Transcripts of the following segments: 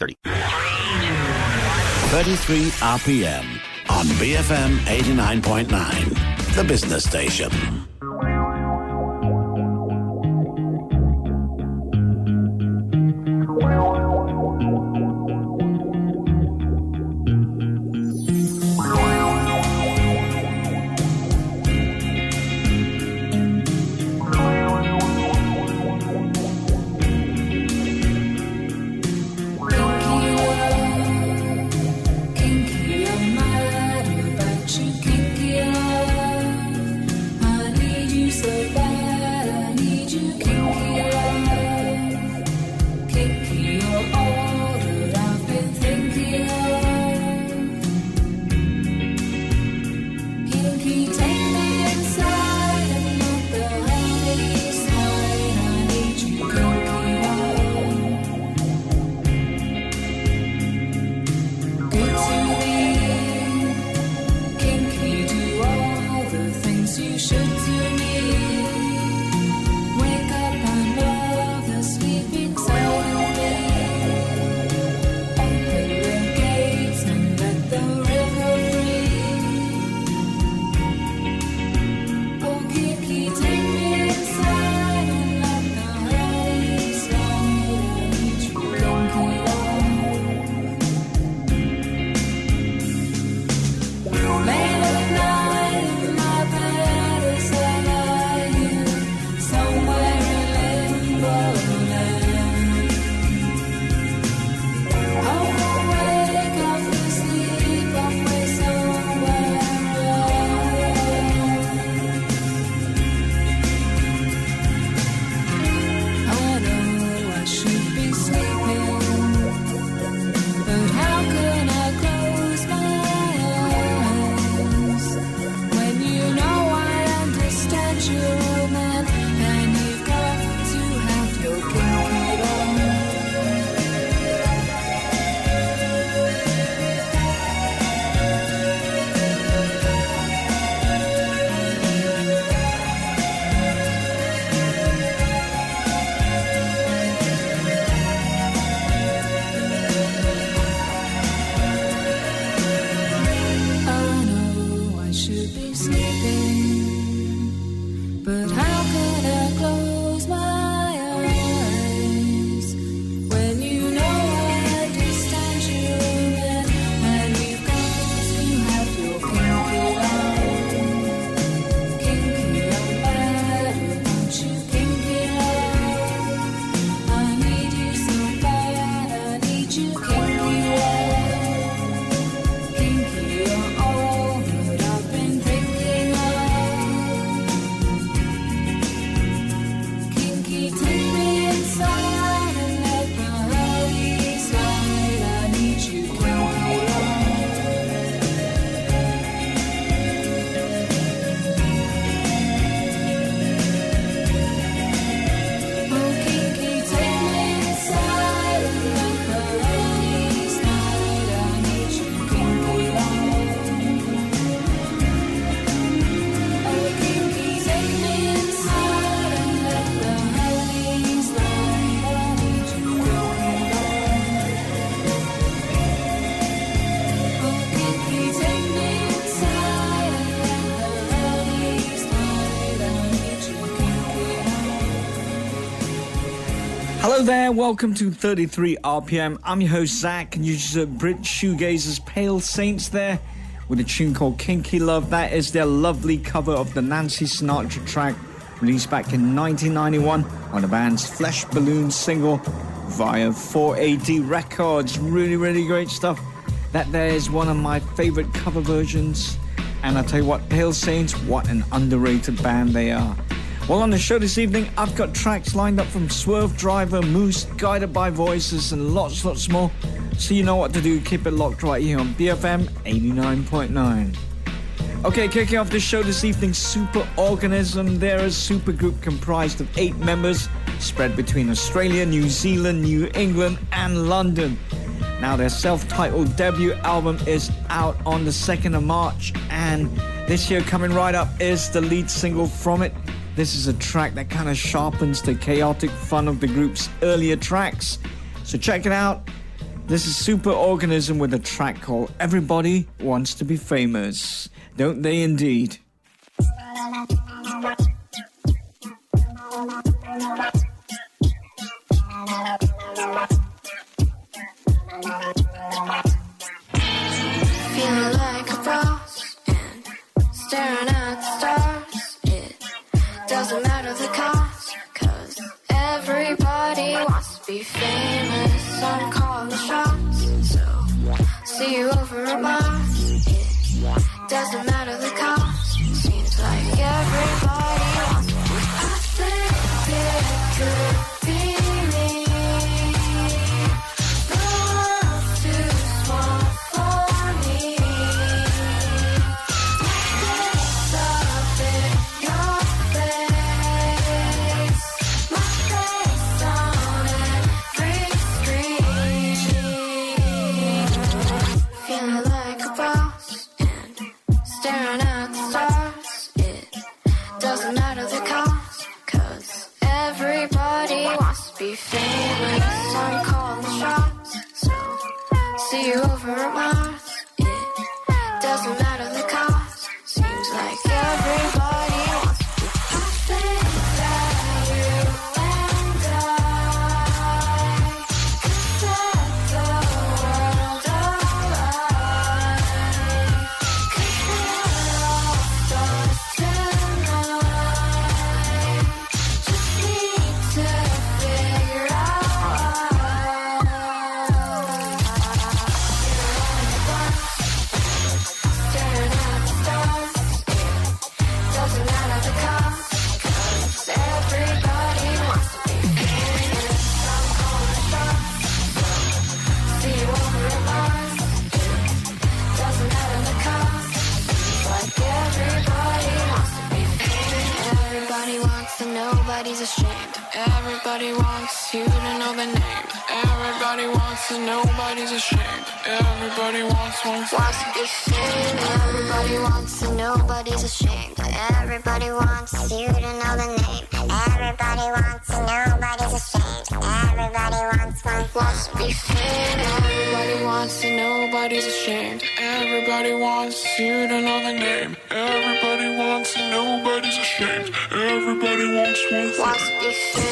3030. 33 RPM on BFM 89.9, the business station. Hello there, welcome to 33 RPM. I'm your host Zack, and you just heard Brit Shoegazer's Pale Saints there with a tune called Kinky Love. That is their lovely cover of the Nancy Sinatra track released back in 1991 on the band's Flesh Balloon single via 4AD Records. Really, really great stuff. That there is one of my favorite cover versions. And I tell you what, Pale Saints, what an underrated band they are. Well, on the show this evening, I've got tracks lined up from Swervedriver, Moose, Guided by Voices, and lots, lots more. So you know what to do. Keep it locked right here on BFM 89.9. Okay, kicking off the show this evening, Superorganism. They're a supergroup comprised of eight members spread between Australia, New Zealand, New England, and London. Now, their self titled debut album is out on the 2nd of March, and this year coming right up is the lead single from it. This is a track that kind of sharpens the chaotic fun of the group's earlier tracks. So check it out. This is Superorganism with a track called Everybody Wants to Be Famous. Don't they indeed? Feeling like a boss and staring at the stars. Doesn't matter the cost, cause everybody wants to be famous. I'm calling the shots, so see you over a Mars. It doesn't matter the cost, seems like everybody wants to be. Could Everybody wants wants to be famous. Everybody wants to nobody's ashamed. Everybody wants you to know the name. Everybody wants to nobody's ashamed. Everybody wants wants to be.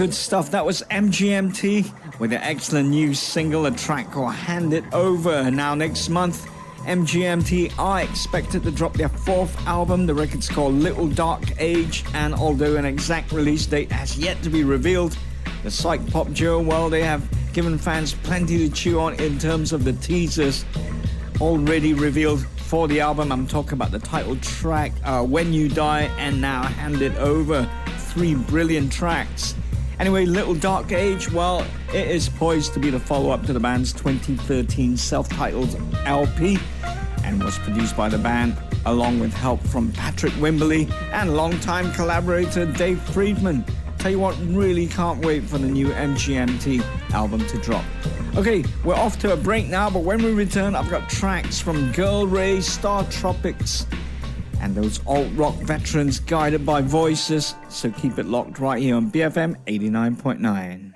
Good stuff. That was MGMT with an excellent new single, a track called Hand It Over. Now, next month, MGMT are expected to drop their fourth album. The record's called Little Dark Age, and although an exact release date has yet to be revealed, the psych pop duo, well, they have given fans plenty to chew on in terms of the teasers already revealed for the album. I'm talking about the title track, uh, When You Die, and now Hand It Over. Three brilliant tracks. Anyway, Little Dark Age, well, it is poised to be the follow up to the band's 2013 self titled LP and was produced by the band along with help from Patrick Wimberley and longtime collaborator Dave Fridmann. Tell you what, really can't wait for the new MGMT album to drop. Okay, we're off to a break now, but when we return, I've got tracks from Girl Ray, Star Tropics, and those alt rock veterans guided by voices. So keep it locked right here on BFM 89.9.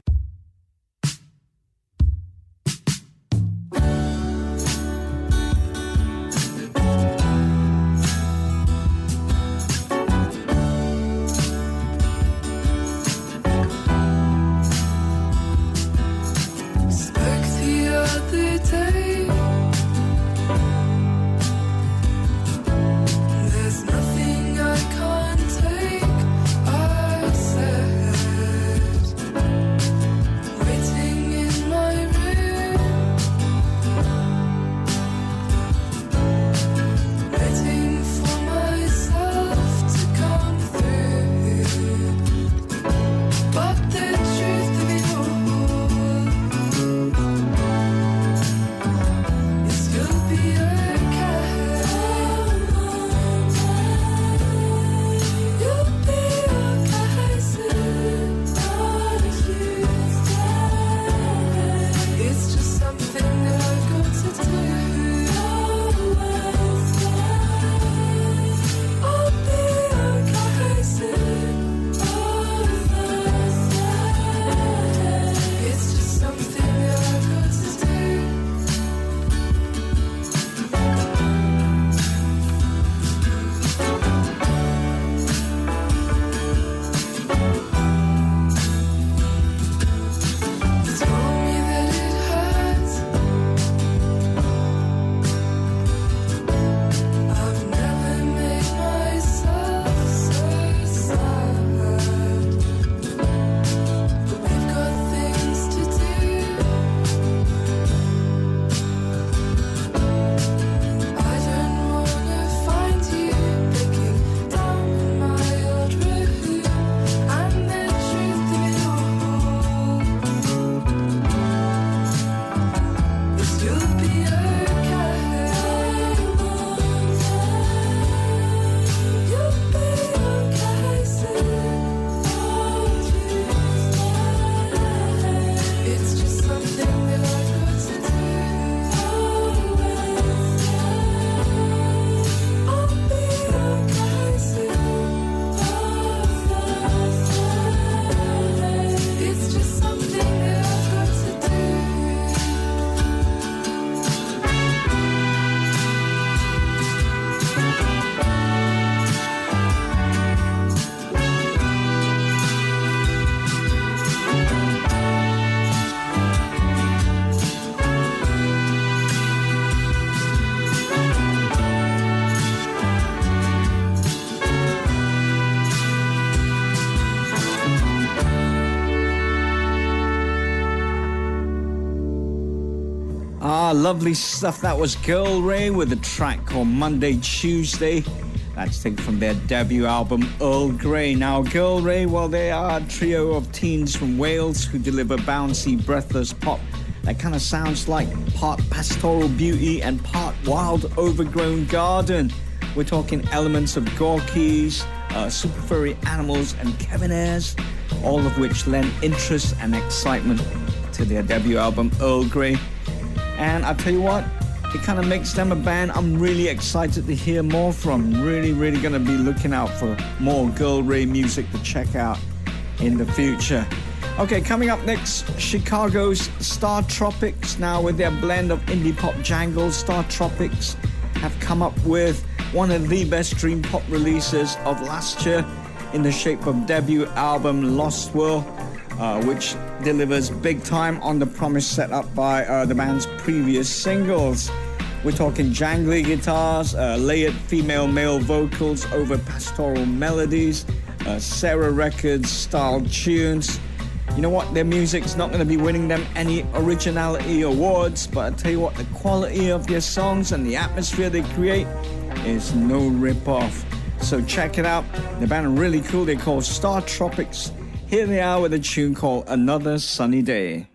Lovely stuff. That was Girl Ray with a track called Monday Tuesday. That's taken from their debut album Earl Grey. Now, Girl Ray, well, they are a trio of teens from Wales who deliver bouncy, breathless pop that kind of sounds like part pastoral beauty and part wild, overgrown garden. We're talking elements of Gorky's, uh, Super Furry Animals, and Kevin Ayers, all of which lend interest and excitement to their debut album Earl Grey. And I tell you what, it kind of makes them a band I'm really excited to hear more from. Really, really going to be looking out for more Girl Ray music to check out in the future. Okay, coming up next, Chicago's Star Tropics. Now, with their blend of indie pop jangles, Star Tropics have come up with one of the best dream pop releases of last year in the shape of debut album Lost World, uh, which delivers big time on the promise set up by uh, the band's previous singles. We're talking jangly guitars, uh, layered female male vocals over pastoral melodies, uh, Sarah Records style tunes. You know what? Their music's not going to be winning them any originality awards, but I tell you what, the quality of their songs and the atmosphere they create is no rip off. So check it out. The band are really cool. They're called Star Tropics. Here they are with a tune called Another Sunny Day.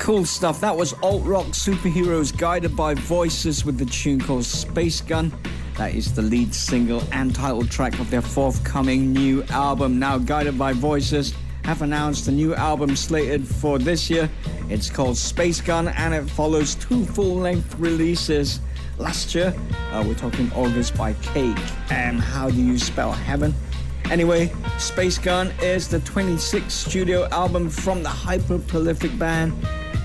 Cool stuff. That was alt rock superheroes guided by voices with the tune called Space Gun. That is the lead single and title track of their forthcoming new album. Now, Guided by Voices have announced a new album slated for this year. It's called Space Gun and it follows two full length releases last year. Uh, we're talking August by Cake and How Do You Spell Heaven? Anyway, Space Gun is the 26th studio album from the hyper prolific band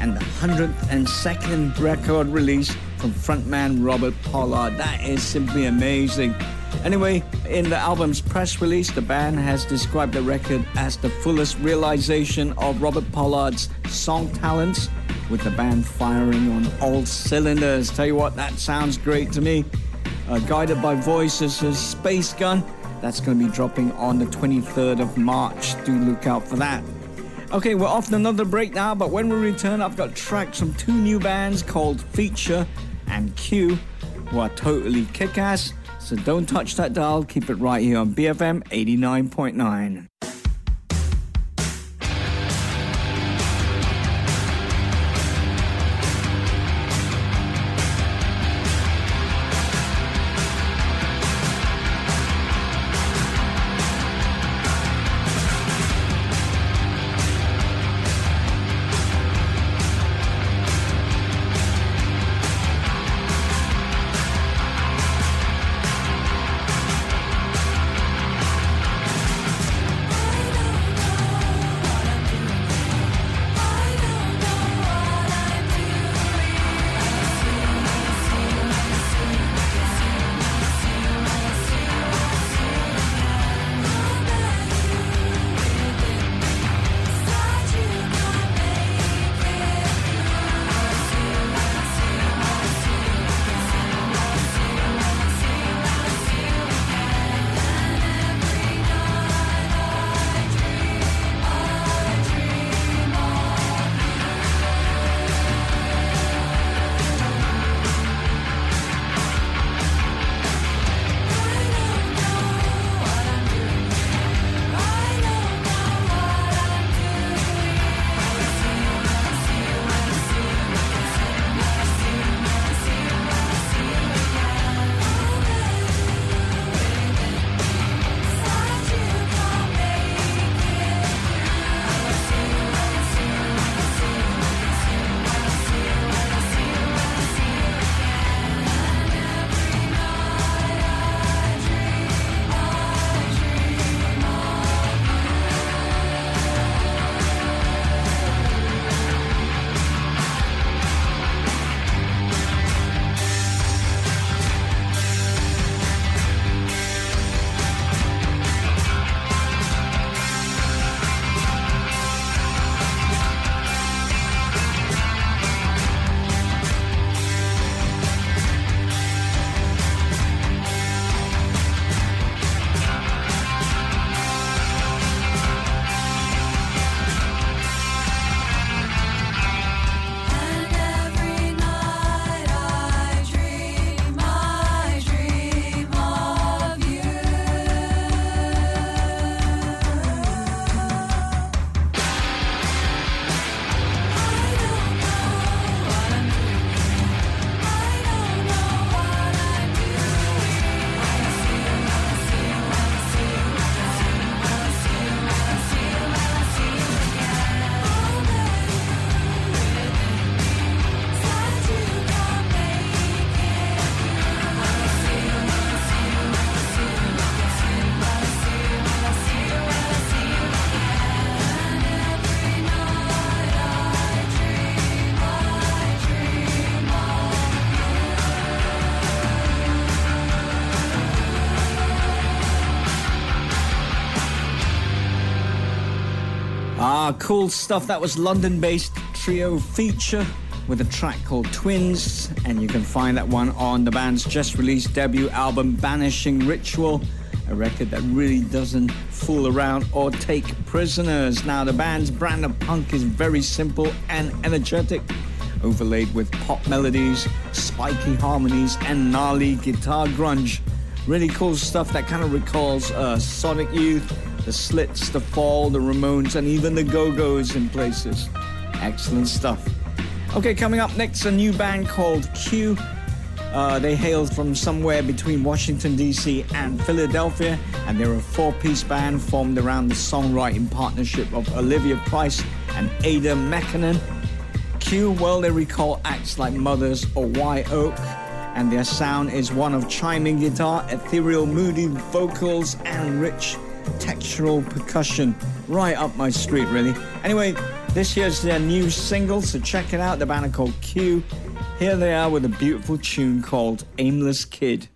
and the 102nd record release from frontman Robert Pollard. That is simply amazing. Anyway, in the album's press release, the band has described the record as the fullest realization of Robert Pollard's song talents, with the band firing on all cylinders. Tell you what, that sounds great to me. Uh, guided by voices Space Gun. That's going to be dropping on the 23rd of March. Do look out for that. Okay, we're off to another break now, but when we return, I've got tracks from two new bands called Feature and Queue, who are totally kick ass. So don't touch that dial, keep it right here on BFM 89.9. Ah, cool stuff. That was London based trio feature with a track called Twins, and you can find that one on the band's just released debut album, Banishing Ritual, a record that really doesn't fool around or take prisoners. Now, the band's brand of punk is very simple and energetic, overlaid with pop melodies, spiky harmonies, and gnarly guitar grunge. Really cool stuff that kind of recalls uh, Sonic Youth, the Slits, the Fall, the Ramones, and even the Go Go's in places. Excellent stuff. Okay, coming up next, a new band called Queue. Uh, they hail from somewhere between Washington, D.C. and Philadelphia, and they're a four piece band formed around the songwriting partnership of Olivia Price and Ada McKinnon. Queue, well, they recall acts like Mothers or White Oak, and their sound is one of chiming guitar, ethereal, moody vocals, and rich textural percussion. Right up my street, really. Anyway, this here's their new single, so check it out. The band are called Queue. Here they are with a beautiful tune called Aimless Kid.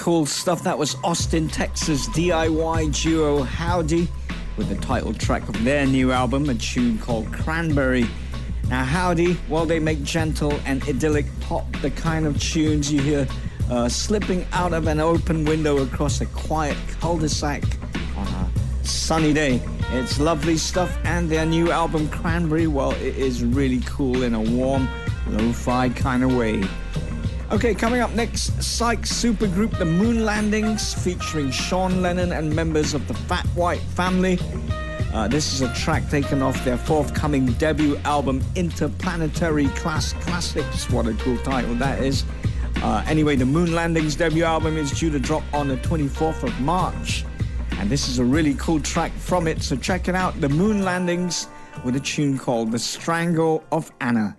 Cool stuff. That was Austin, Texas DIY duo Hovvdy with the title track of their new album, a tune called Cranberry. Now, Hovvdy, while they make gentle and idyllic pop, the kind of tunes you hear uh, slipping out of an open window across a quiet cul-de-sac on a sunny day. It's lovely stuff, and their new album, Cranberry, well, it is really cool in a warm, lo-fi kind of way. Okay, coming up next, Psych supergroup The Moonlandingz featuring Sean Lennon and members of the Fat White Family. Uh, this is a track taken off their forthcoming debut album, Interplanetary Class Classics. What a cool title that is. Uh, anyway, the Moonlandingz debut album is due to drop on the 24th of March. And this is a really cool track from it, so check it out. The Moonlandingz with a tune called The Strangle of Anna.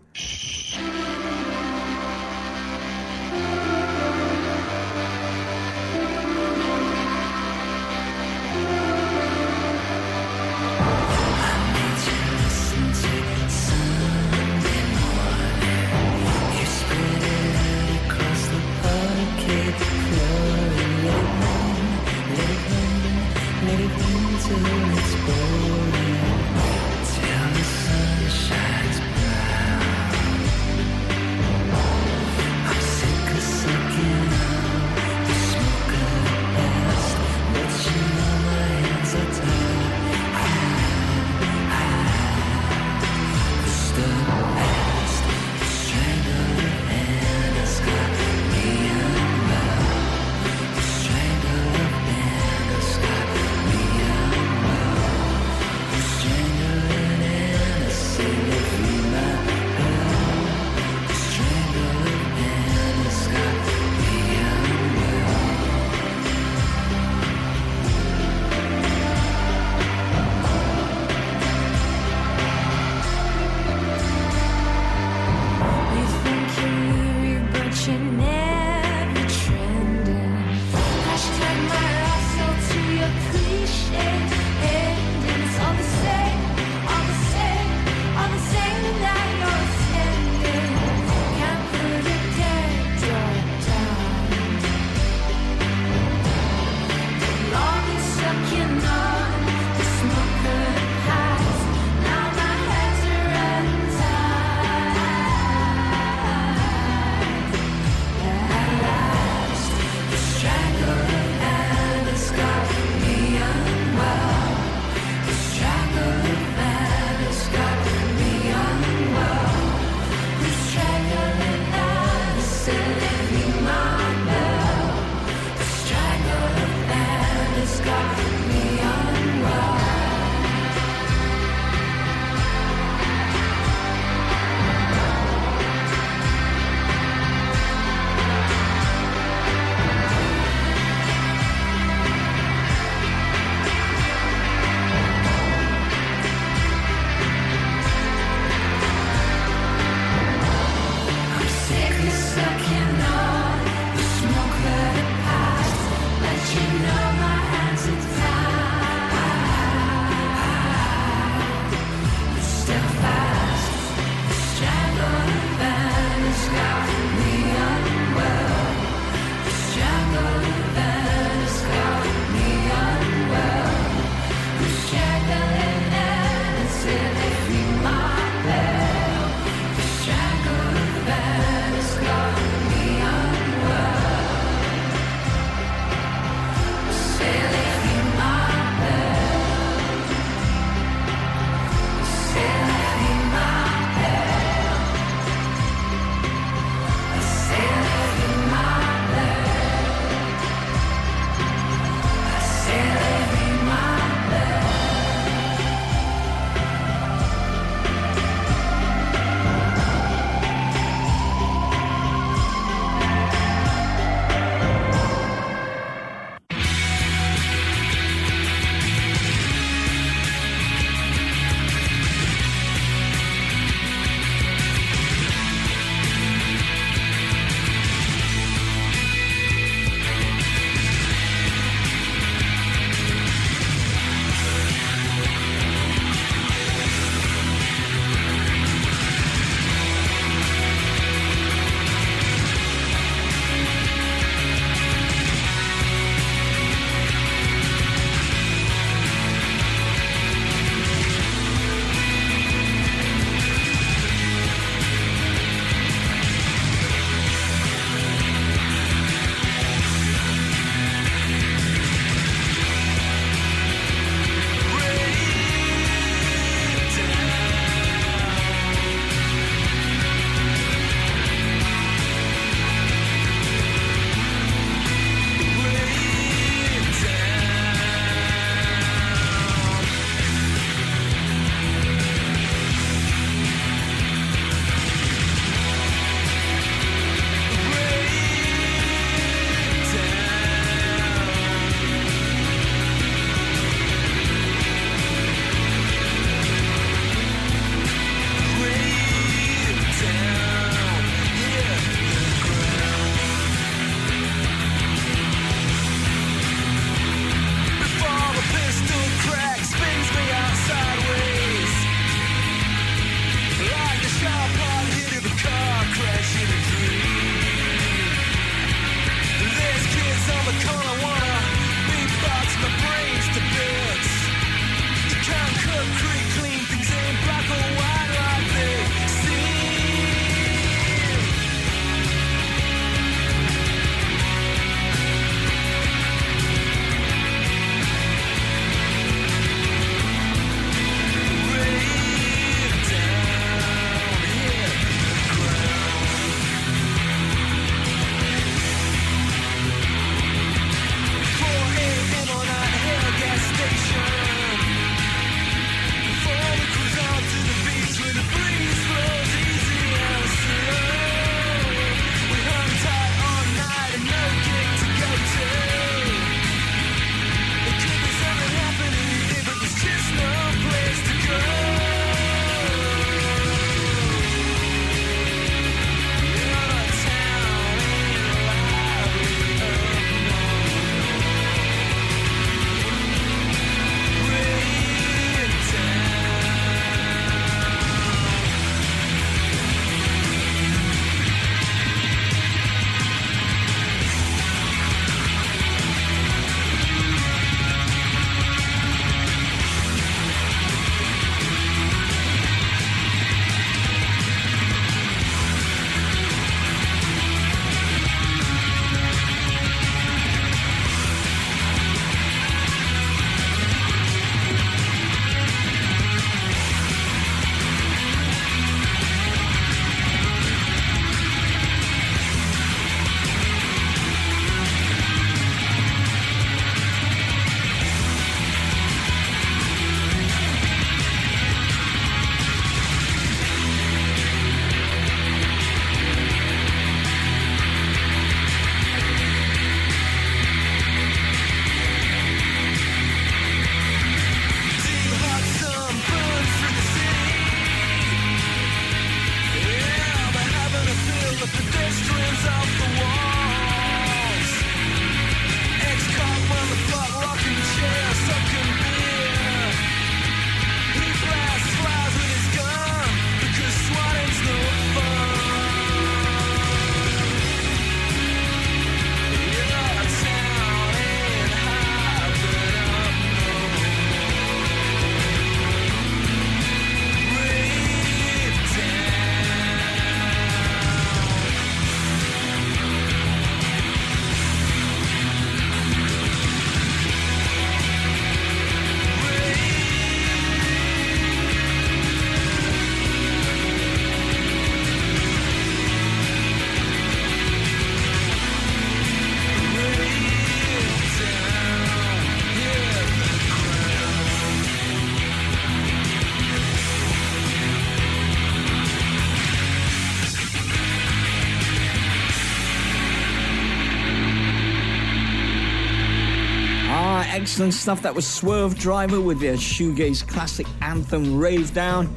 Excellent stuff. That was Swervedriver with their shoegaze classic anthem Rave Down.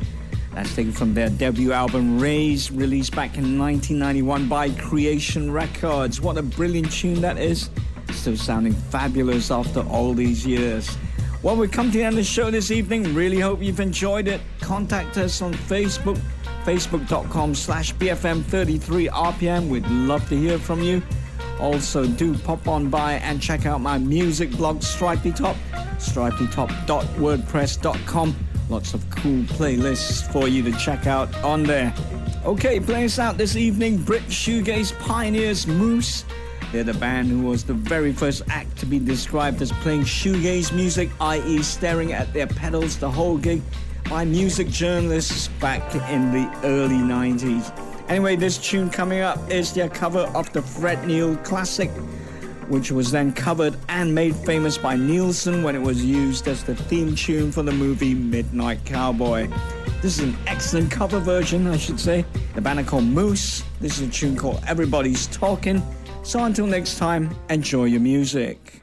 That's taken from their debut album Raise, released back in 1991 by Creation Records. What a brilliant tune that is. Still sounding fabulous after all these years. Well, we've come to the end of the show this evening. Really hope you've enjoyed it. Contact us on Facebook, facebook.com slash BFM33RPM. We'd love to hear from you. Also, do pop on by and check out my music blog, Stripey Top, stripeytop.wordpress.com. Lots of cool playlists for you to check out on there. Okay, playing us out this evening, Brit Shoegaze pioneers Moose. They're the band who was the very first act to be described as playing shoegaze music, i.e., staring at their pedals the whole gig, by music journalists back in the early 90s. Anyway, this tune coming up is their cover of the Fred Neil classic, which was then covered and made famous by Nilsson when it was used as the theme tune for the movie Midnight Cowboy. This is an excellent cover version, I should say. The band are called Moose. This is a tune called Everybody's Talking. So until next time, enjoy your music.